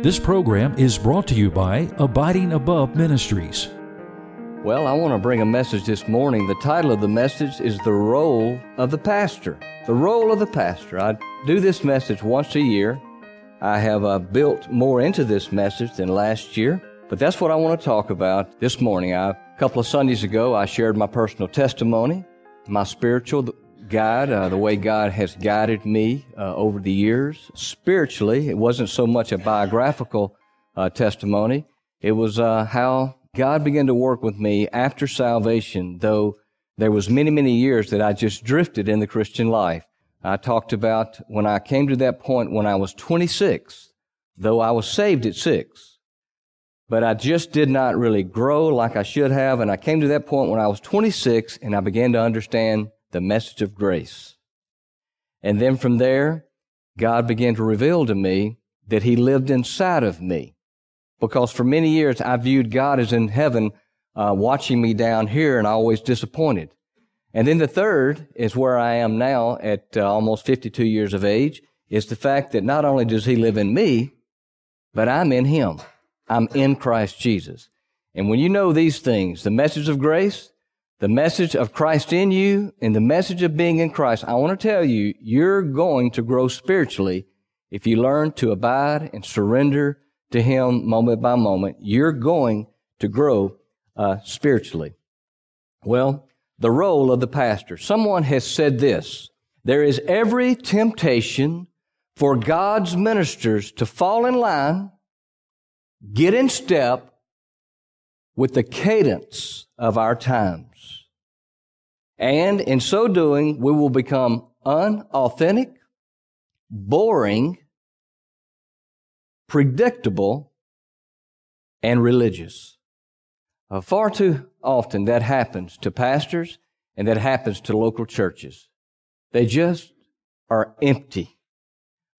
This program is brought to you by Abiding Above Ministries. Well, I want to bring a message this morning. The title of the message is The Role of the Pastor. The Role of the Pastor. I do this message once a year. I have uh, built more into this message than last year, but that's what I want to talk about this morning. I, a couple of Sundays ago, I shared my personal testimony, my spiritual guide, uh, the way God has guided me uh, over the years. Spiritually, it wasn't so much a biographical uh, testimony. It was uh, how God began to work with me after salvation, though there was many, many years that I just drifted in the Christian life. I talked about when I came to that point when I was 26, though I was saved at six, but I just did not really grow like I should have. And I came to that point when I was 26 and I began to understand the message of grace. And then from there, God began to reveal to me that He lived inside of me. Because for many years, I viewed God as in heaven, uh, watching me down here, and I always disappointed. And then the third is where I am now at uh, almost 52 years of age, is the fact that not only does He live in me, but I'm in Him. I'm in Christ Jesus. And when you know these things, the message of grace, the message of Christ in you and the message of being in Christ, I want to tell you, you're going to grow spiritually if you learn to abide and surrender to Him moment by moment. You're going to grow uh, spiritually. Well, the role of the pastor. Someone has said this there is every temptation for God's ministers to fall in line, get in step with the cadence of our time. And in so doing, we will become unauthentic, boring, predictable, and religious. Uh, far too often that happens to pastors and that happens to local churches. They just are empty.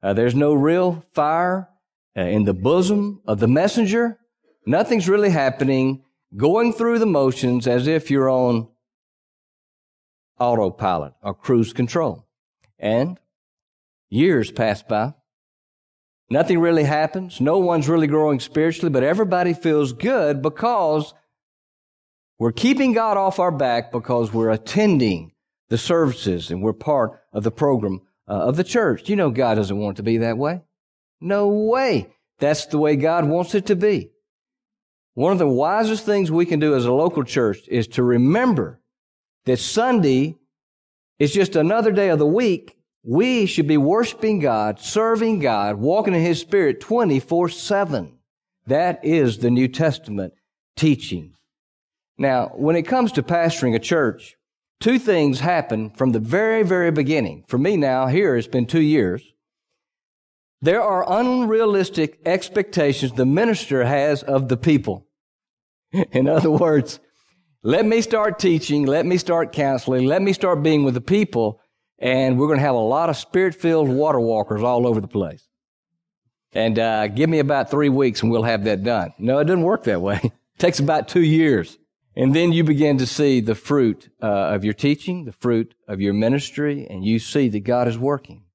Uh, there's no real fire uh, in the bosom of the messenger. Nothing's really happening, going through the motions as if you're on autopilot or cruise control. And years pass by. Nothing really happens. No one's really growing spiritually, but everybody feels good because we're keeping God off our back because we're attending the services and we're part of the program uh, of the church. You know, God doesn't want it to be that way. No way. That's the way God wants it to be. One of the wisest things we can do as a local church is to remember that Sunday is just another day of the week. We should be worshiping God, serving God, walking in His Spirit 24 7. That is the New Testament teaching. Now, when it comes to pastoring a church, two things happen from the very, very beginning. For me now, here it's been two years. There are unrealistic expectations the minister has of the people. In other words, let me start teaching. Let me start counseling. Let me start being with the people. And we're going to have a lot of spirit filled water walkers all over the place. And uh, give me about three weeks and we'll have that done. No, it doesn't work that way. it takes about two years. And then you begin to see the fruit uh, of your teaching, the fruit of your ministry, and you see that God is working.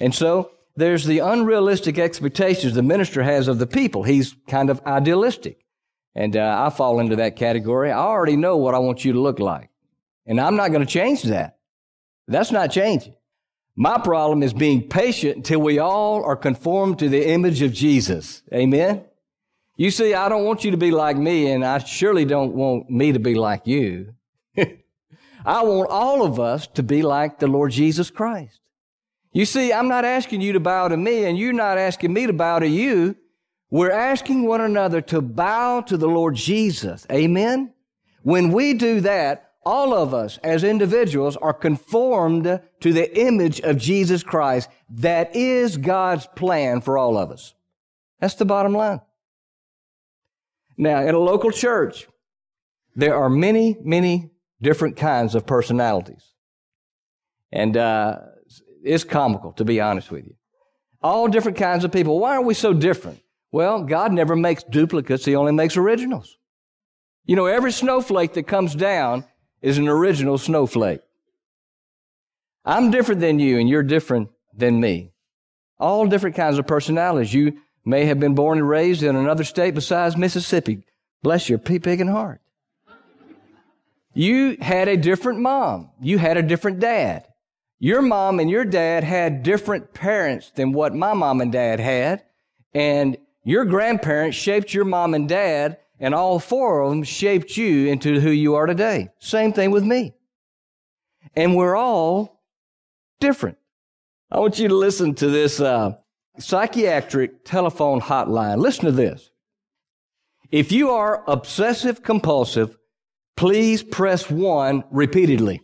And so there's the unrealistic expectations the minister has of the people. He's kind of idealistic. And uh, I fall into that category. I already know what I want you to look like. And I'm not going to change that. That's not changing. My problem is being patient until we all are conformed to the image of Jesus. Amen? You see, I don't want you to be like me, and I surely don't want me to be like you. I want all of us to be like the Lord Jesus Christ. You see, I'm not asking you to bow to me, and you're not asking me to bow to you. We're asking one another to bow to the Lord Jesus. Amen? When we do that, all of us as individuals are conformed to the image of Jesus Christ. That is God's plan for all of us. That's the bottom line. Now, in a local church, there are many, many different kinds of personalities. And uh, it's comical, to be honest with you. All different kinds of people. Why are we so different? Well, God never makes duplicates, He only makes originals. You know, every snowflake that comes down is an original snowflake. I'm different than you, and you're different than me. All different kinds of personalities. You may have been born and raised in another state besides Mississippi. Bless your pea pig heart. You had a different mom. You had a different dad. Your mom and your dad had different parents than what my mom and dad had. And your grandparents shaped your mom and dad, and all four of them shaped you into who you are today. Same thing with me. And we're all different. I want you to listen to this uh, psychiatric telephone hotline. Listen to this. If you are obsessive compulsive, please press one repeatedly.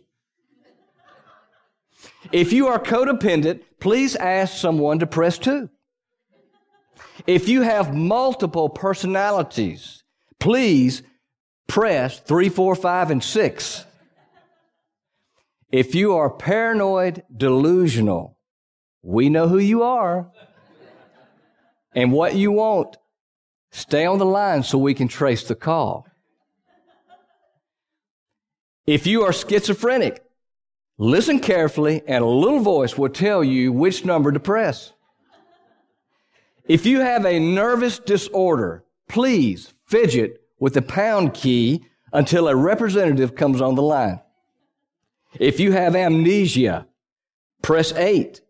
If you are codependent, please ask someone to press two. If you have multiple personalities, please press three, four, five, and six. If you are paranoid delusional, we know who you are and what you want. Stay on the line so we can trace the call. If you are schizophrenic, listen carefully and a little voice will tell you which number to press. If you have a nervous disorder, please fidget with the pound key until a representative comes on the line. If you have amnesia, press 8.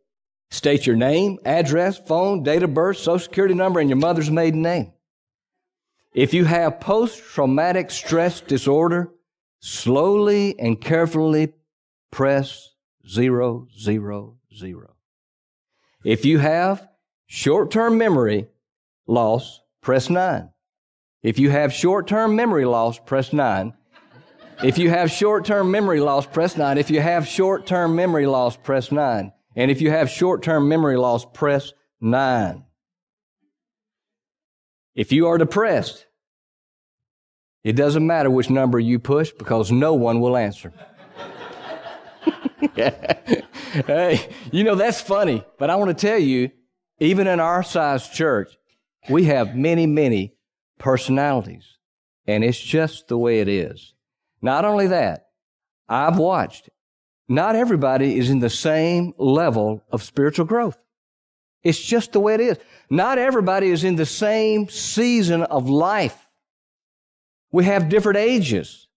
State your name, address, phone, date of birth, social security number, and your mother's maiden name. If you have post traumatic stress disorder, slowly and carefully press zero, zero, zero. If you have short term memory loss, press nine. If you have short term memory loss, press nine. If you have short term memory loss, press nine. If you have short term memory loss, press nine. And if you have short term memory loss, press nine. If you are depressed, it doesn't matter which number you push because no one will answer. hey, you know, that's funny, but I want to tell you, even in our size church, we have many, many personalities, and it's just the way it is. Not only that, I've watched, not everybody is in the same level of spiritual growth. It's just the way it is. Not everybody is in the same season of life. We have different ages,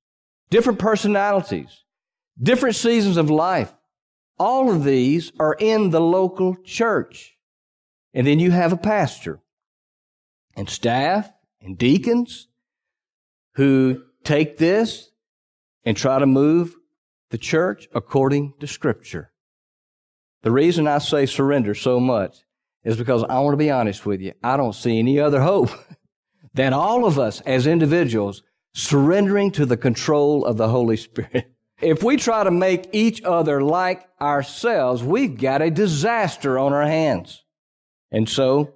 different personalities, different seasons of life. All of these are in the local church. And then you have a pastor and staff and deacons who take this and try to move the church according to Scripture. The reason I say surrender so much is because I want to be honest with you. I don't see any other hope than all of us as individuals surrendering to the control of the Holy Spirit. If we try to make each other like ourselves, we've got a disaster on our hands. And so,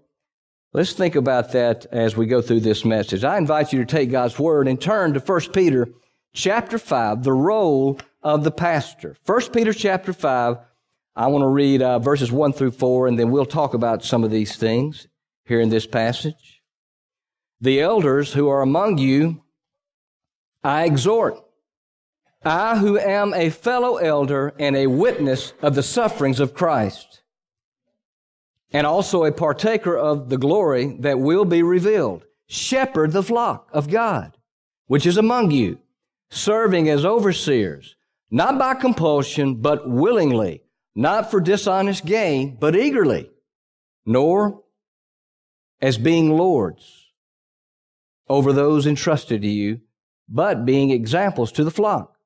let's think about that as we go through this message. I invite you to take God's Word and turn to 1 Peter chapter 5, the role of the pastor. 1 Peter chapter 5, I want to read uh, verses 1 through 4, and then we'll talk about some of these things here in this passage. The elders who are among you, I exhort. I, who am a fellow elder and a witness of the sufferings of Christ, and also a partaker of the glory that will be revealed, shepherd the flock of God, which is among you, serving as overseers, not by compulsion, but willingly, not for dishonest gain, but eagerly, nor as being lords over those entrusted to you, but being examples to the flock.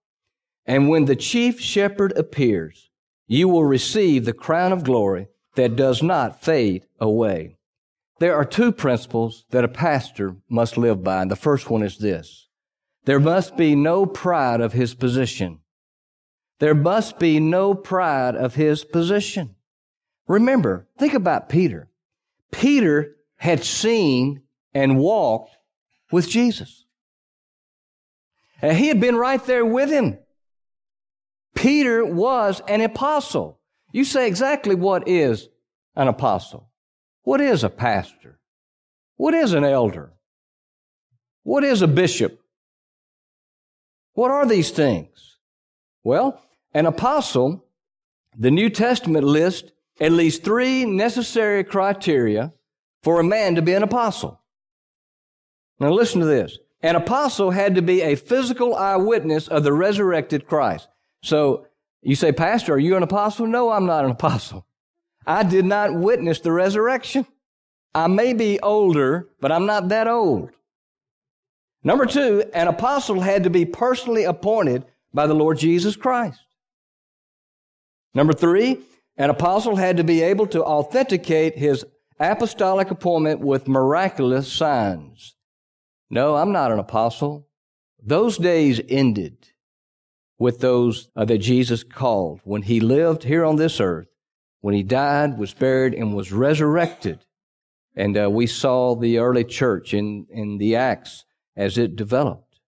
And when the chief shepherd appears, you will receive the crown of glory that does not fade away. There are two principles that a pastor must live by, and the first one is this. There must be no pride of his position. There must be no pride of his position. Remember, think about Peter. Peter had seen and walked with Jesus. And he had been right there with him. Peter was an apostle. You say exactly what is an apostle? What is a pastor? What is an elder? What is a bishop? What are these things? Well, an apostle, the New Testament lists at least three necessary criteria for a man to be an apostle. Now listen to this. An apostle had to be a physical eyewitness of the resurrected Christ. So you say, Pastor, are you an apostle? No, I'm not an apostle. I did not witness the resurrection. I may be older, but I'm not that old. Number two, an apostle had to be personally appointed by the Lord Jesus Christ. Number three, an apostle had to be able to authenticate his apostolic appointment with miraculous signs. No, I'm not an apostle. Those days ended with those uh, that Jesus called when he lived here on this earth, when he died, was buried, and was resurrected. And uh, we saw the early church in, in the Acts as it developed.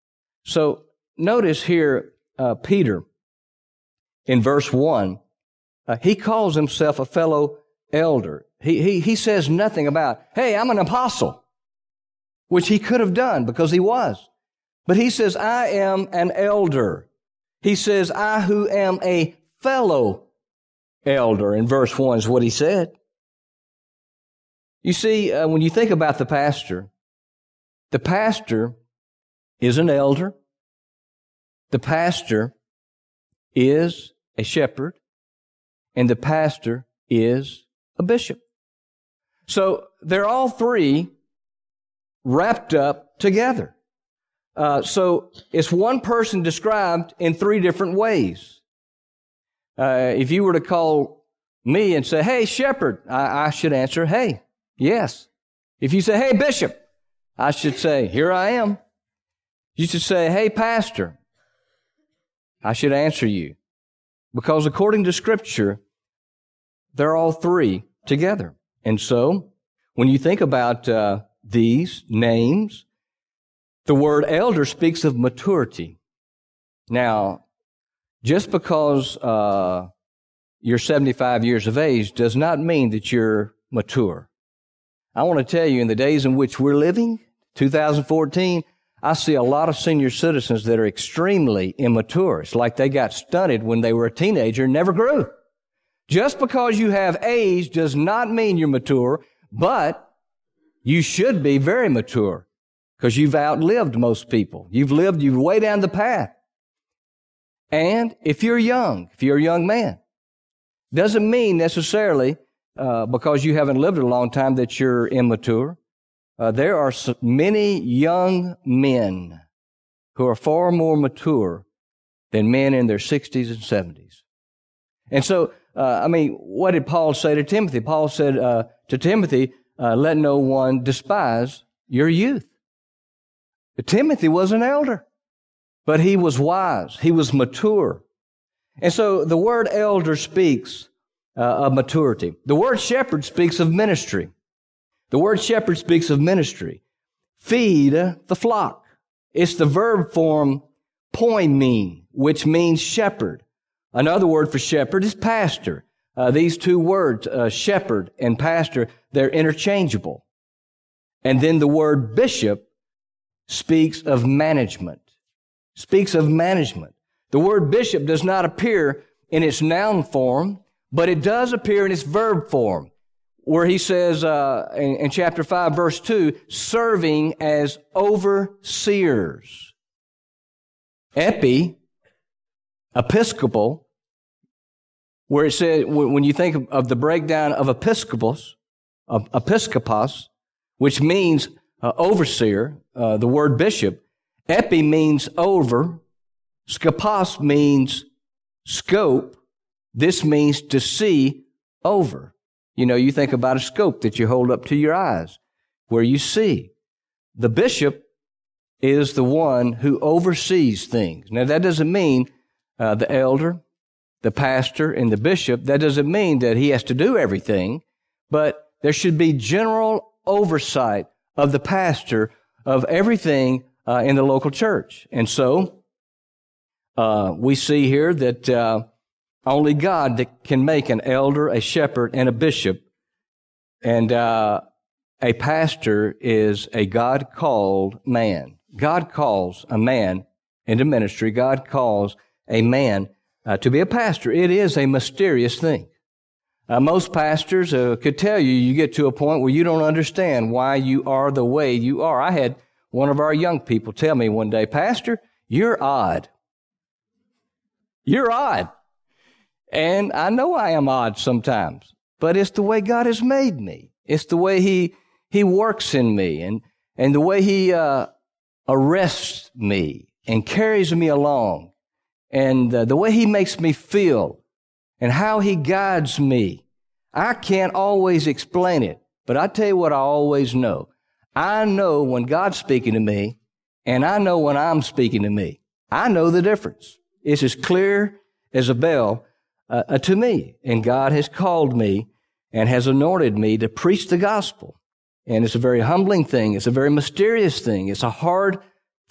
So notice here, uh, Peter in verse 1, uh, he calls himself a fellow elder. He, he, he says nothing about, hey, I'm an apostle, which he could have done because he was. But he says, I am an elder. He says, I who am a fellow elder. In verse 1 is what he said. You see, uh, when you think about the pastor, the pastor is an elder. The pastor is a shepherd. And the pastor is a bishop. So they're all three wrapped up together. Uh, so it's one person described in three different ways. Uh, if you were to call me and say, "Hey, shepherd," I, I should answer, "Hey, yes." If you say, "Hey, bishop," I should say, "Here I am." You should say, "Hey, pastor," I should answer you, because according to Scripture, they're all three together. And so, when you think about uh, these names, the word elder speaks of maturity. Now, just because uh, you're 75 years of age does not mean that you're mature. I want to tell you, in the days in which we're living, 2014, I see a lot of senior citizens that are extremely immature. It's like they got stunted when they were a teenager and never grew. Just because you have age does not mean you're mature, but you should be very mature because you've outlived most people. You've lived, you've way down the path. And if you're young, if you're a young man, doesn't mean necessarily uh, because you haven't lived a long time that you're immature. Uh, there are many young men who are far more mature than men in their 60s and 70s. And so, uh, I mean, what did Paul say to Timothy? Paul said uh, to Timothy, uh, let no one despise your youth. Timothy was an elder, but he was wise. He was mature. And so the word elder speaks uh, of maturity. The word shepherd speaks of ministry. The word shepherd speaks of ministry. Feed the flock. It's the verb form poimen, which means shepherd. Another word for shepherd is pastor. Uh, these two words, uh, shepherd and pastor, they're interchangeable. And then the word bishop speaks of management. Speaks of management. The word bishop does not appear in its noun form, but it does appear in its verb form, where he says uh, in, in chapter 5, verse 2, serving as overseers. Epi, episcopal, where it says, when you think of the breakdown of episcopos, of episcopos, which means uh, overseer, uh, the word bishop. Epi means over. Skopos means scope. This means to see over. You know, you think about a scope that you hold up to your eyes where you see. The bishop is the one who oversees things. Now, that doesn't mean uh, the elder, the pastor, and the bishop, that doesn't mean that he has to do everything, but there should be general oversight of the pastor of everything uh, in the local church. And so uh, we see here that uh, only God that can make an elder, a shepherd, and a bishop. And uh, a pastor is a God called man. God calls a man into ministry. God calls a man uh, to be a pastor. It is a mysterious thing. Uh, most pastors uh, could tell you you get to a point where you don't understand why you are the way you are. I had one of our young people tell me one day, Pastor, you're odd. You're odd. And I know I am odd sometimes, but it's the way God has made me. It's the way He, He works in me and, and the way He, uh, arrests me and carries me along and uh, the way He makes me feel and how He guides me. I can't always explain it, but I tell you what I always know. I know when God's speaking to me and I know when I'm speaking to me. I know the difference. It's as clear as a bell uh, uh, to me. And God has called me and has anointed me to preach the gospel. And it's a very humbling thing. It's a very mysterious thing. It's a hard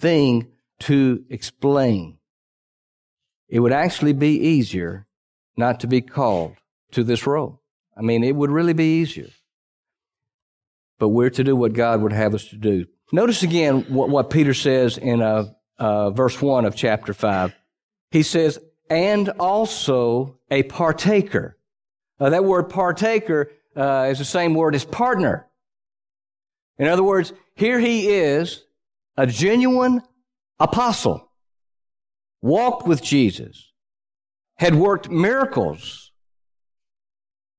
thing to explain. It would actually be easier not to be called to this role. I mean, it would really be easier. But we're to do what God would have us to do. Notice again what, what Peter says in uh, uh, verse 1 of chapter 5. He says, and also a partaker. Uh, that word partaker uh, is the same word as partner. In other words, here he is, a genuine apostle, walked with Jesus, had worked miracles,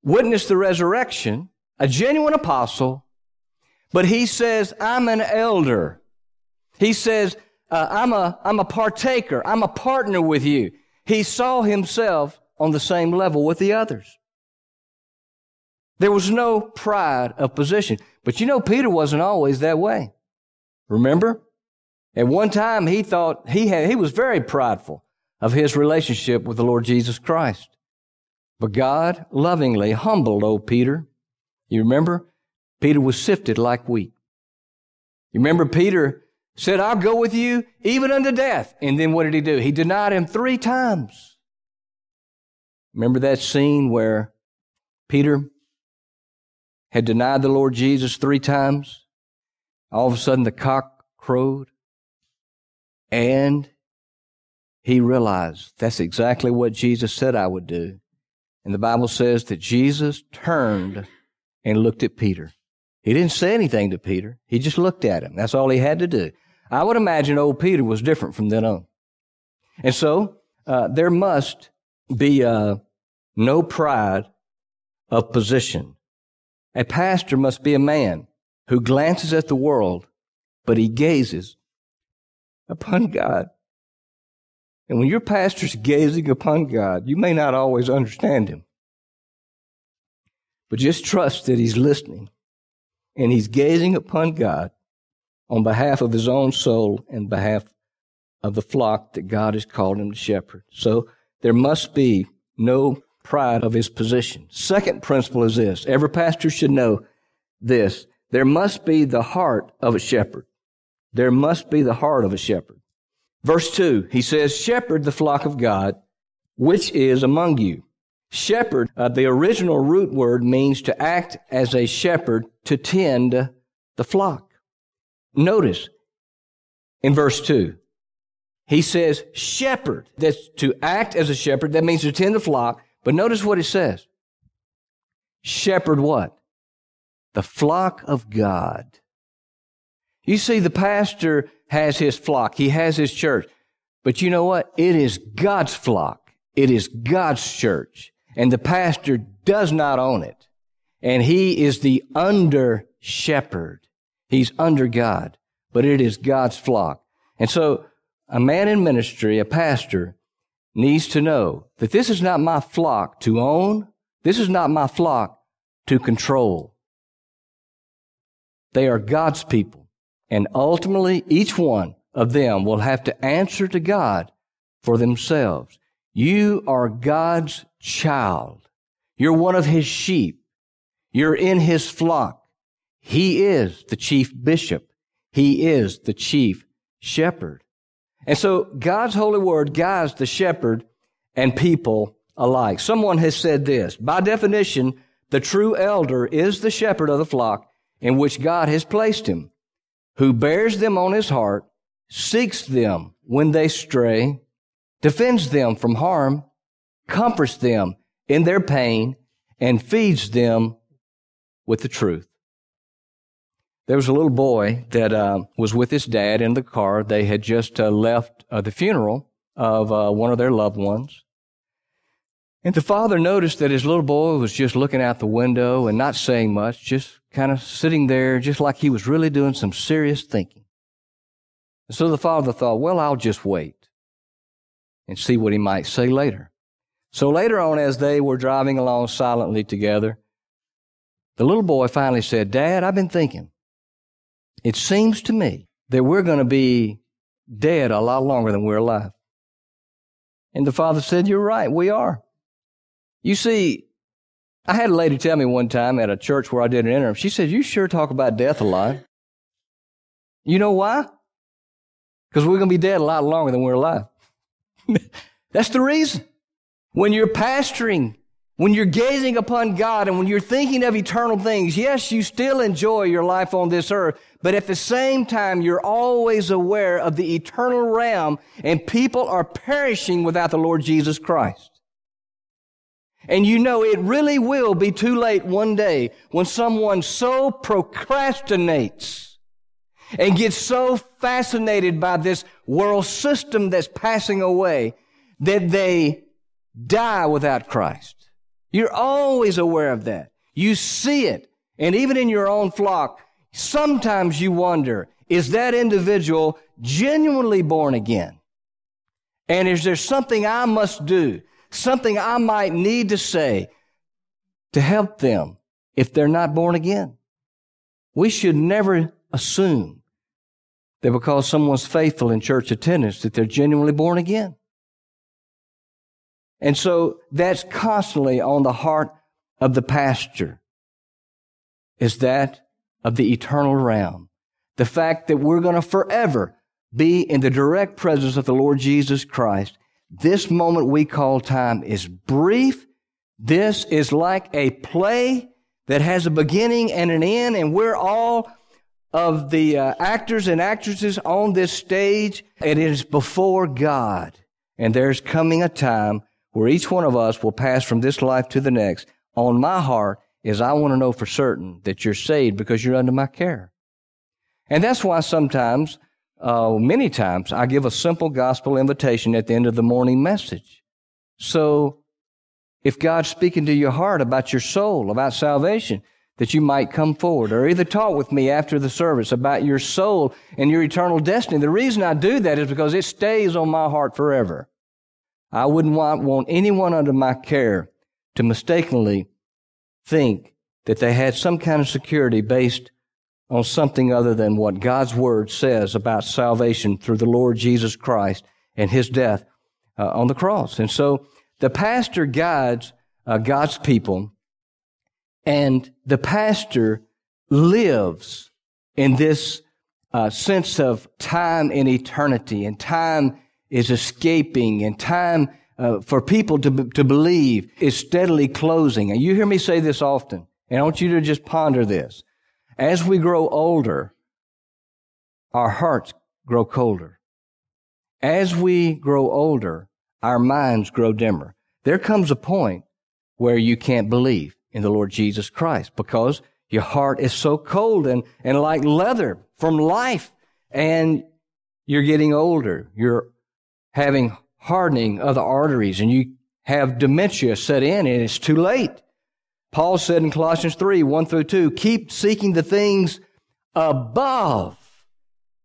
witnessed the resurrection, a genuine apostle, but he says, I'm an elder. He says, uh, I'm, a, I'm a partaker. I'm a partner with you. He saw himself on the same level with the others. There was no pride of position. But you know, Peter wasn't always that way. Remember? At one time, he thought he had, he was very prideful of his relationship with the Lord Jesus Christ. But God lovingly humbled old Peter. You remember? Peter was sifted like wheat. You remember Peter said, I'll go with you even unto death. And then what did he do? He denied him three times. Remember that scene where Peter had denied the Lord Jesus three times? All of a sudden the cock crowed. And he realized that's exactly what Jesus said I would do. And the Bible says that Jesus turned and looked at Peter. He didn't say anything to Peter. He just looked at him. That's all he had to do. I would imagine old Peter was different from then on. And so uh, there must be uh, no pride of position. A pastor must be a man who glances at the world, but he gazes upon God. And when your pastor's gazing upon God, you may not always understand him. But just trust that he's listening and he's gazing upon God on behalf of his own soul and behalf of the flock that God has called him to shepherd. So there must be no pride of his position. Second principle is this. Every pastor should know this. There must be the heart of a shepherd. There must be the heart of a shepherd. Verse 2, he says, Shepherd the flock of God, which is among you. Shepherd, uh, the original root word means to act as a shepherd to tend the flock. Notice in verse 2, he says, shepherd. That's to act as a shepherd. That means to tend the flock. But notice what it says. Shepherd what? The flock of God. You see, the pastor has his flock. He has his church. But you know what? It is God's flock. It is God's church. And the pastor does not own it. And he is the under shepherd. He's under God, but it is God's flock. And so a man in ministry, a pastor, needs to know that this is not my flock to own. This is not my flock to control. They are God's people. And ultimately, each one of them will have to answer to God for themselves. You are God's child. You're one of His sheep. You're in His flock. He is the chief bishop. He is the chief shepherd. And so God's holy word guides the shepherd and people alike. Someone has said this, by definition, the true elder is the shepherd of the flock in which God has placed him, who bears them on his heart, seeks them when they stray, defends them from harm, comforts them in their pain, and feeds them with the truth. There was a little boy that uh, was with his dad in the car. They had just uh, left uh, the funeral of uh, one of their loved ones. And the father noticed that his little boy was just looking out the window and not saying much, just kind of sitting there, just like he was really doing some serious thinking. And so the father thought, well, I'll just wait and see what he might say later. So later on, as they were driving along silently together, the little boy finally said, Dad, I've been thinking. It seems to me that we're going to be dead a lot longer than we're alive. And the father said, You're right, we are. You see, I had a lady tell me one time at a church where I did an interim, she said, You sure talk about death a lot. You know why? Because we're going to be dead a lot longer than we're alive. That's the reason. When you're pastoring, when you're gazing upon God and when you're thinking of eternal things, yes, you still enjoy your life on this earth, but at the same time, you're always aware of the eternal realm and people are perishing without the Lord Jesus Christ. And you know it really will be too late one day when someone so procrastinates and gets so fascinated by this world system that's passing away that they die without Christ. You're always aware of that. You see it. And even in your own flock, sometimes you wonder, is that individual genuinely born again? And is there something I must do, something I might need to say to help them if they're not born again? We should never assume that because someone's faithful in church attendance that they're genuinely born again. And so that's constantly on the heart of the pastor is that of the eternal realm. The fact that we're going to forever be in the direct presence of the Lord Jesus Christ. This moment we call time is brief. This is like a play that has a beginning and an end, and we're all of the uh, actors and actresses on this stage. It is before God. And there's coming a time where each one of us will pass from this life to the next, on my heart is I want to know for certain that you're saved because you're under my care. And that's why sometimes, uh, many times, I give a simple gospel invitation at the end of the morning message. So, if God's speaking to your heart about your soul, about salvation, that you might come forward or either talk with me after the service about your soul and your eternal destiny. The reason I do that is because it stays on my heart forever. I wouldn't want, want anyone under my care to mistakenly think that they had some kind of security based on something other than what God's Word says about salvation through the Lord Jesus Christ and His death uh, on the cross. And so the pastor guides uh, God's people, and the pastor lives in this uh, sense of time and eternity and time is escaping and time uh, for people to, to believe is steadily closing. And you hear me say this often, and I want you to just ponder this. As we grow older, our hearts grow colder. As we grow older, our minds grow dimmer. There comes a point where you can't believe in the Lord Jesus Christ because your heart is so cold and, and like leather from life. And you're getting older. You're having hardening of the arteries and you have dementia set in and it's too late. Paul said in Colossians 3, 1 through 2, keep seeking the things above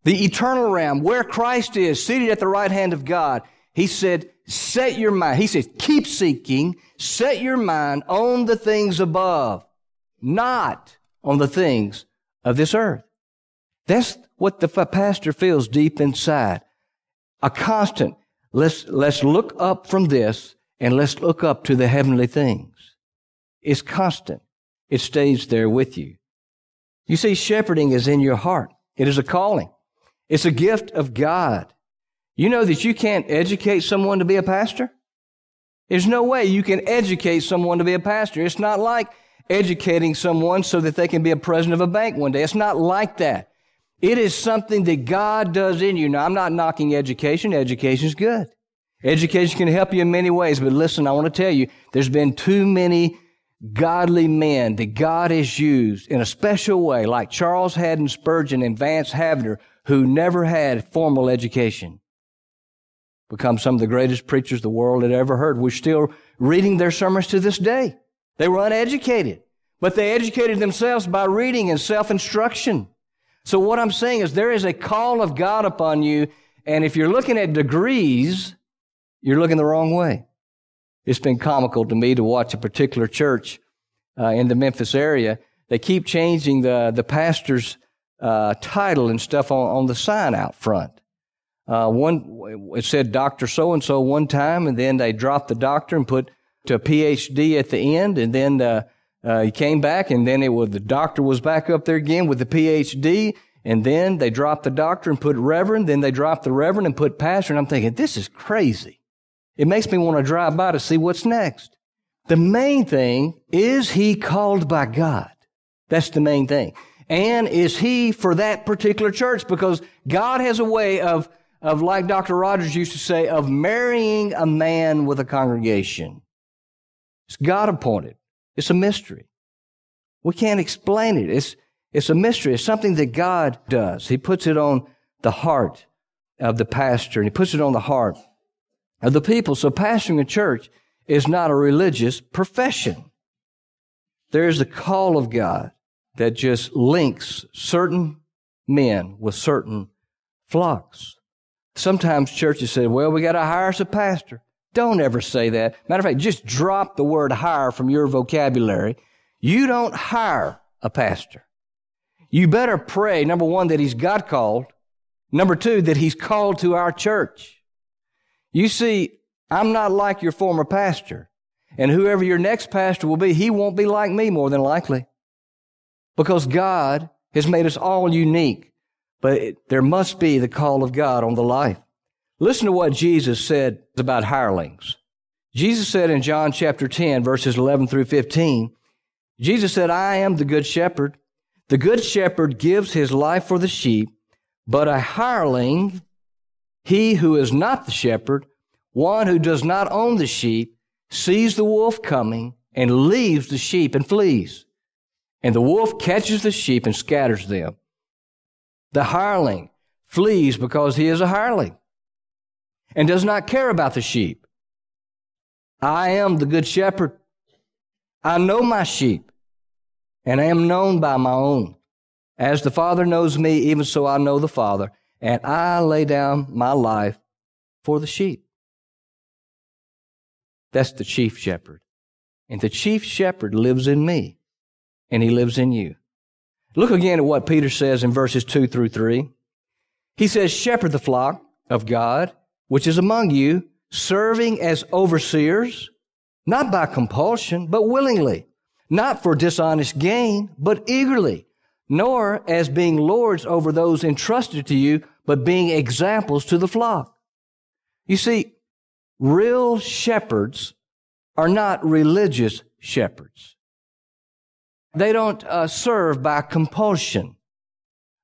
the eternal realm where Christ is seated at the right hand of God. He said, set your mind. He said, keep seeking, set your mind on the things above, not on the things of this earth. That's what the pastor feels deep inside. A constant Let's, let's look up from this and let's look up to the heavenly things. It's constant. It stays there with you. You see, shepherding is in your heart. It is a calling. It's a gift of God. You know that you can't educate someone to be a pastor? There's no way you can educate someone to be a pastor. It's not like educating someone so that they can be a president of a bank one day. It's not like that. It is something that God does in you. Now, I'm not knocking education. Education is good. Education can help you in many ways, but listen, I want to tell you, there's been too many godly men that God has used in a special way, like Charles Haddon Spurgeon and Vance Havner, who never had formal education, become some of the greatest preachers the world had ever heard. We're still reading their sermons to this day. They were uneducated, but they educated themselves by reading and self-instruction. So what I'm saying is there is a call of God upon you, and if you're looking at degrees, you're looking the wrong way. It's been comical to me to watch a particular church uh, in the Memphis area. They keep changing the, the pastor's uh, title and stuff on, on the sign out front. Uh, one it said Doctor So and So one time, and then they dropped the doctor and put to PhD at the end, and then uh, uh, he came back, and then it was the doctor was back up there again with the PhD, and then they dropped the doctor and put Reverend, then they dropped the Reverend and put Pastor, and I'm thinking this is crazy. It makes me want to drive by to see what's next. The main thing is he called by God. That's the main thing. And is he for that particular church? Because God has a way of of, like Dr. Rogers used to say, of marrying a man with a congregation. It's God appointed. It's a mystery. We can't explain it. It's, it's a mystery. It's something that God does. He puts it on the heart of the pastor and he puts it on the heart of the people. So pastoring a church is not a religious profession. There is the call of God that just links certain men with certain flocks. Sometimes churches say, well, we got to hire us a pastor. Don't ever say that. Matter of fact, just drop the word hire from your vocabulary. You don't hire a pastor. You better pray, number one, that he's God called. Number two, that he's called to our church. You see, I'm not like your former pastor. And whoever your next pastor will be, he won't be like me more than likely. Because God has made us all unique but it, there must be the call of God on the life. Listen to what Jesus said about hirelings. Jesus said in John chapter 10, verses 11 through 15, Jesus said, I am the good shepherd. The good shepherd gives his life for the sheep, but a hireling, he who is not the shepherd, one who does not own the sheep, sees the wolf coming and leaves the sheep and flees. And the wolf catches the sheep and scatters them. The hireling flees because he is a hireling and does not care about the sheep. I am the good shepherd. I know my sheep and I am known by my own. As the Father knows me, even so I know the Father, and I lay down my life for the sheep. That's the chief shepherd. And the chief shepherd lives in me, and he lives in you. Look again at what Peter says in verses 2 through 3. He says, Shepherd the flock of God, which is among you, serving as overseers, not by compulsion, but willingly, not for dishonest gain, but eagerly, nor as being lords over those entrusted to you, but being examples to the flock. You see, real shepherds are not religious shepherds. They don't uh, serve by compulsion.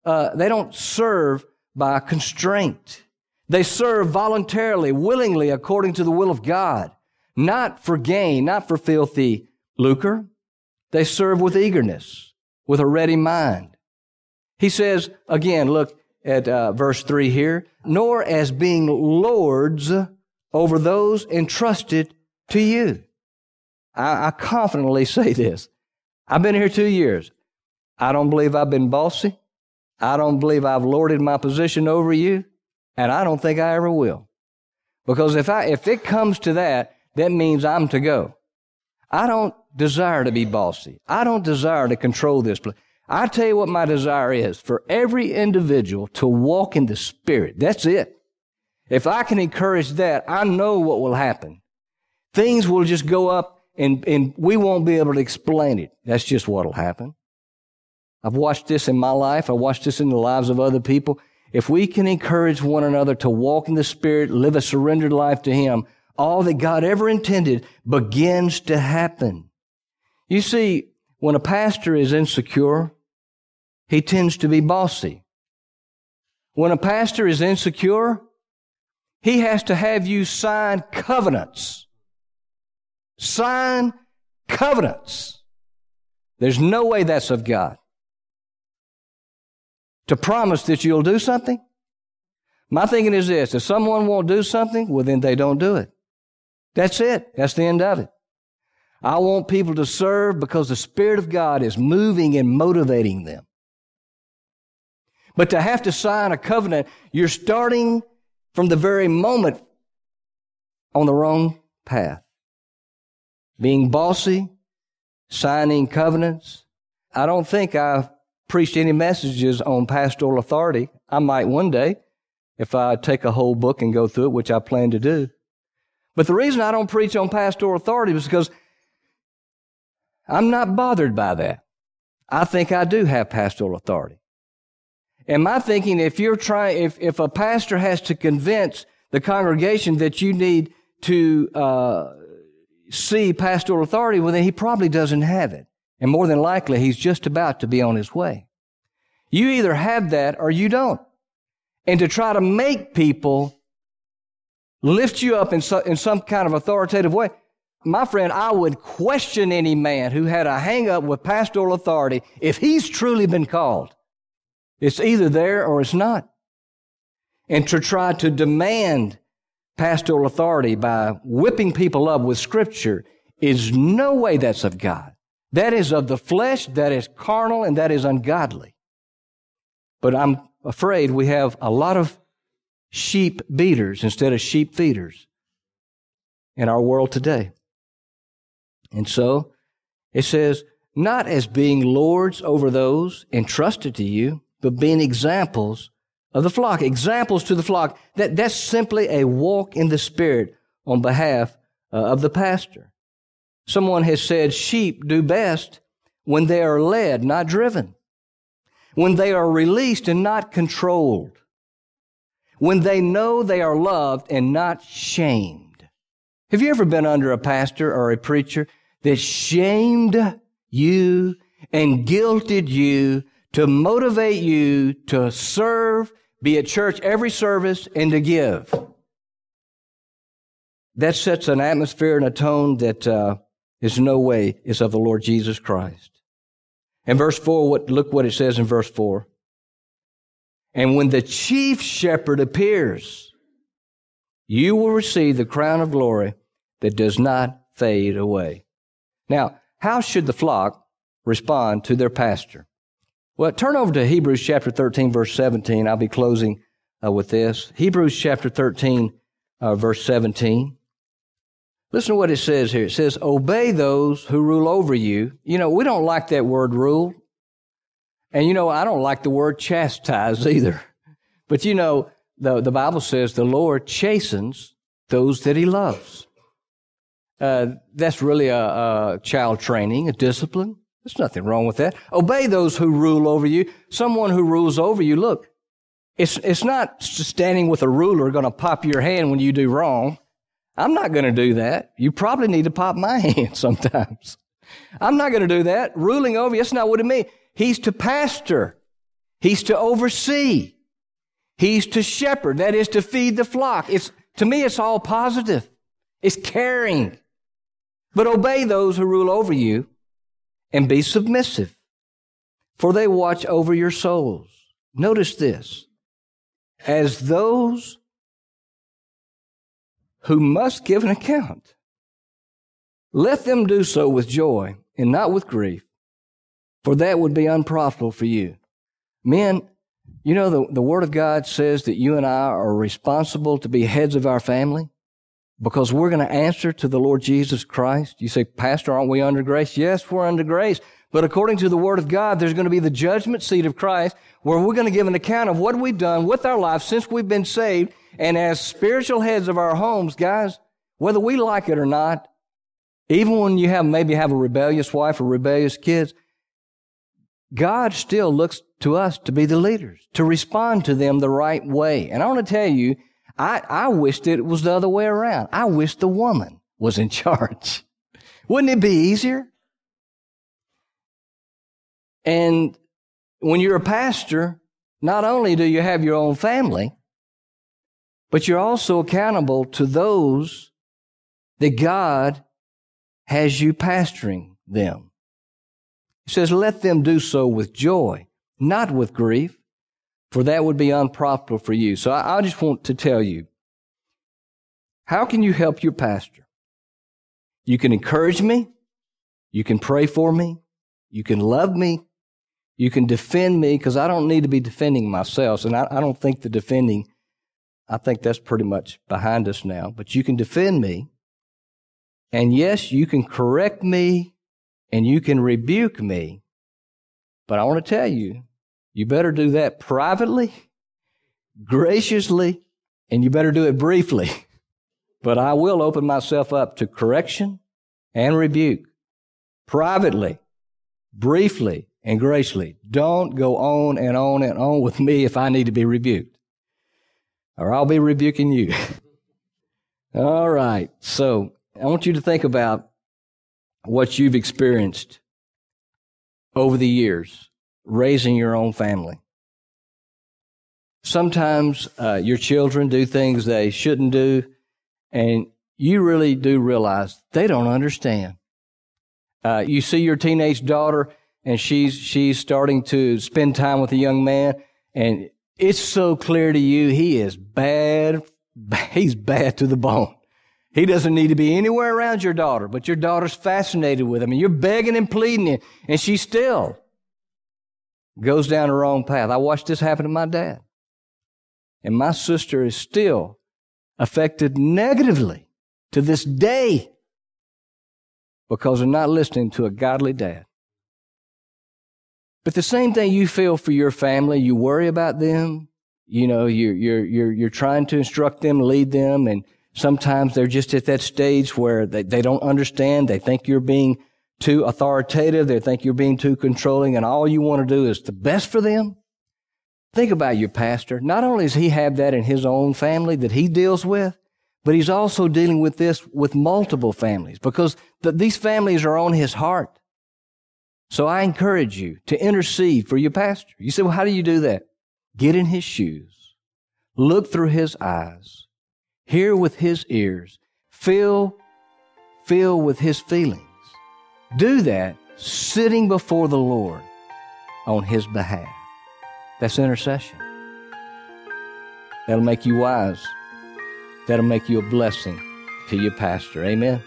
Uh, they don't serve by constraint. They serve voluntarily, willingly, according to the will of God, not for gain, not for filthy lucre. They serve with eagerness, with a ready mind. He says, again, look at uh, verse 3 here, nor as being lords over those entrusted to you. I, I confidently say this. I've been here two years. I don't believe I've been bossy. I don't believe I've lorded my position over you, and I don't think I ever will. Because if I if it comes to that, that means I'm to go. I don't desire to be bossy. I don't desire to control this place. I tell you what my desire is for every individual to walk in the Spirit. That's it. If I can encourage that, I know what will happen. Things will just go up and, and we won't be able to explain it. That's just what'll happen. I've watched this in my life. I watched this in the lives of other people. If we can encourage one another to walk in the Spirit, live a surrendered life to Him, all that God ever intended begins to happen. You see, when a pastor is insecure, he tends to be bossy. When a pastor is insecure, he has to have you sign covenants Sign covenants. There's no way that's of God. To promise that you'll do something? My thinking is this if someone won't do something, well, then they don't do it. That's it. That's the end of it. I want people to serve because the Spirit of God is moving and motivating them. But to have to sign a covenant, you're starting from the very moment on the wrong path. Being bossy, signing covenants. I don't think I've preached any messages on pastoral authority. I might one day if I take a whole book and go through it, which I plan to do. But the reason I don't preach on pastoral authority is because I'm not bothered by that. I think I do have pastoral authority. And my thinking, if you're trying, if, if a pastor has to convince the congregation that you need to uh, see pastoral authority, well, then he probably doesn't have it. And more than likely, he's just about to be on his way. You either have that or you don't. And to try to make people lift you up in, so, in some kind of authoritative way, my friend, I would question any man who had a hang up with pastoral authority if he's truly been called. It's either there or it's not. And to try to demand pastoral authority by whipping people up with scripture is no way that's of God. That is of the flesh, that is carnal, and that is ungodly. But I'm afraid we have a lot of sheep beaters instead of sheep feeders in our world today. And so it says, not as being lords over those entrusted to you, but being examples of the flock, examples to the flock. That, that's simply a walk in the Spirit on behalf uh, of the pastor. Someone has said sheep do best when they are led, not driven. When they are released and not controlled. When they know they are loved and not shamed. Have you ever been under a pastor or a preacher that shamed you and guilted you to motivate you to serve, be at church every service, and to give. That sets an atmosphere and a tone that uh, is no way is of the Lord Jesus Christ. In verse 4, what, look what it says in verse 4. And when the chief shepherd appears, you will receive the crown of glory that does not fade away. Now, how should the flock respond to their pastor? Well, turn over to Hebrews chapter 13, verse 17. I'll be closing uh, with this. Hebrews chapter 13, uh, verse 17. Listen to what it says here. It says, Obey those who rule over you. You know, we don't like that word rule. And you know, I don't like the word chastise either. But you know, the, the Bible says the Lord chastens those that he loves. Uh, that's really a, a child training, a discipline. There's nothing wrong with that. Obey those who rule over you. Someone who rules over you, look, it's, it's not standing with a ruler going to pop your hand when you do wrong. I'm not going to do that. You probably need to pop my hand sometimes. I'm not going to do that. Ruling over you, that's not what it means. He's to pastor. He's to oversee. He's to shepherd. That is to feed the flock. It's, to me, it's all positive. It's caring. But obey those who rule over you and be submissive, for they watch over your souls. Notice this as those who must give an account. Let them do so with joy and not with grief, for that would be unprofitable for you. Men, you know, the, the Word of God says that you and I are responsible to be heads of our family because we're going to answer to the Lord Jesus Christ. You say, Pastor, aren't we under grace? Yes, we're under grace. But according to the Word of God, there's going to be the judgment seat of Christ where we're going to give an account of what we've done with our life since we've been saved. And as spiritual heads of our homes, guys, whether we like it or not, even when you have maybe have a rebellious wife or rebellious kids, God still looks to us to be the leaders, to respond to them the right way. And I want to tell you, I, I wished it was the other way around. I wish the woman was in charge. Wouldn't it be easier? And when you're a pastor, not only do you have your own family, but you're also accountable to those that God has you pastoring them. He says, let them do so with joy, not with grief, for that would be unprofitable for you. So I, I just want to tell you, how can you help your pastor? You can encourage me. You can pray for me. You can love me. You can defend me because I don't need to be defending myself. And I, I don't think the defending, I think that's pretty much behind us now. But you can defend me. And yes, you can correct me and you can rebuke me. But I want to tell you, you better do that privately, graciously, and you better do it briefly. But I will open myself up to correction and rebuke privately, briefly, and graciously. Don't go on and on and on with me if I need to be rebuked, or I'll be rebuking you. All right. So I want you to think about what you've experienced over the years raising your own family. Sometimes uh, your children do things they shouldn't do, and you really do realize they don't understand. Uh, you see your teenage daughter, and she's she's starting to spend time with a young man, and it's so clear to you he is bad. He's bad to the bone. He doesn't need to be anywhere around your daughter, but your daughter's fascinated with him, and you're begging and pleading, and she still goes down the wrong path. I watched this happen to my dad. And my sister is still affected negatively to this day because of not listening to a godly dad. But the same thing you feel for your family, you worry about them, you know, you're, you're, you're, you're trying to instruct them, lead them, and Sometimes they're just at that stage where they, they don't understand. They think you're being too authoritative. They think you're being too controlling and all you want to do is the best for them. Think about your pastor. Not only does he have that in his own family that he deals with, but he's also dealing with this with multiple families because the, these families are on his heart. So I encourage you to intercede for your pastor. You say, well, how do you do that? Get in his shoes. Look through his eyes hear with his ears, feel, feel with his feelings. Do that sitting before the Lord on his behalf. That's intercession. That'll make you wise. That'll make you a blessing to your pastor. Amen.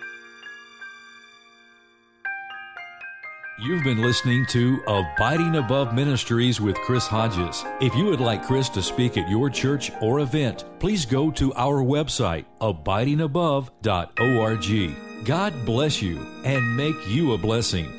You've been listening to Abiding Above Ministries with Chris Hodges. If you would like Chris to speak at your church or event, please go to our website, abidingabove.org. God bless you and make you a blessing.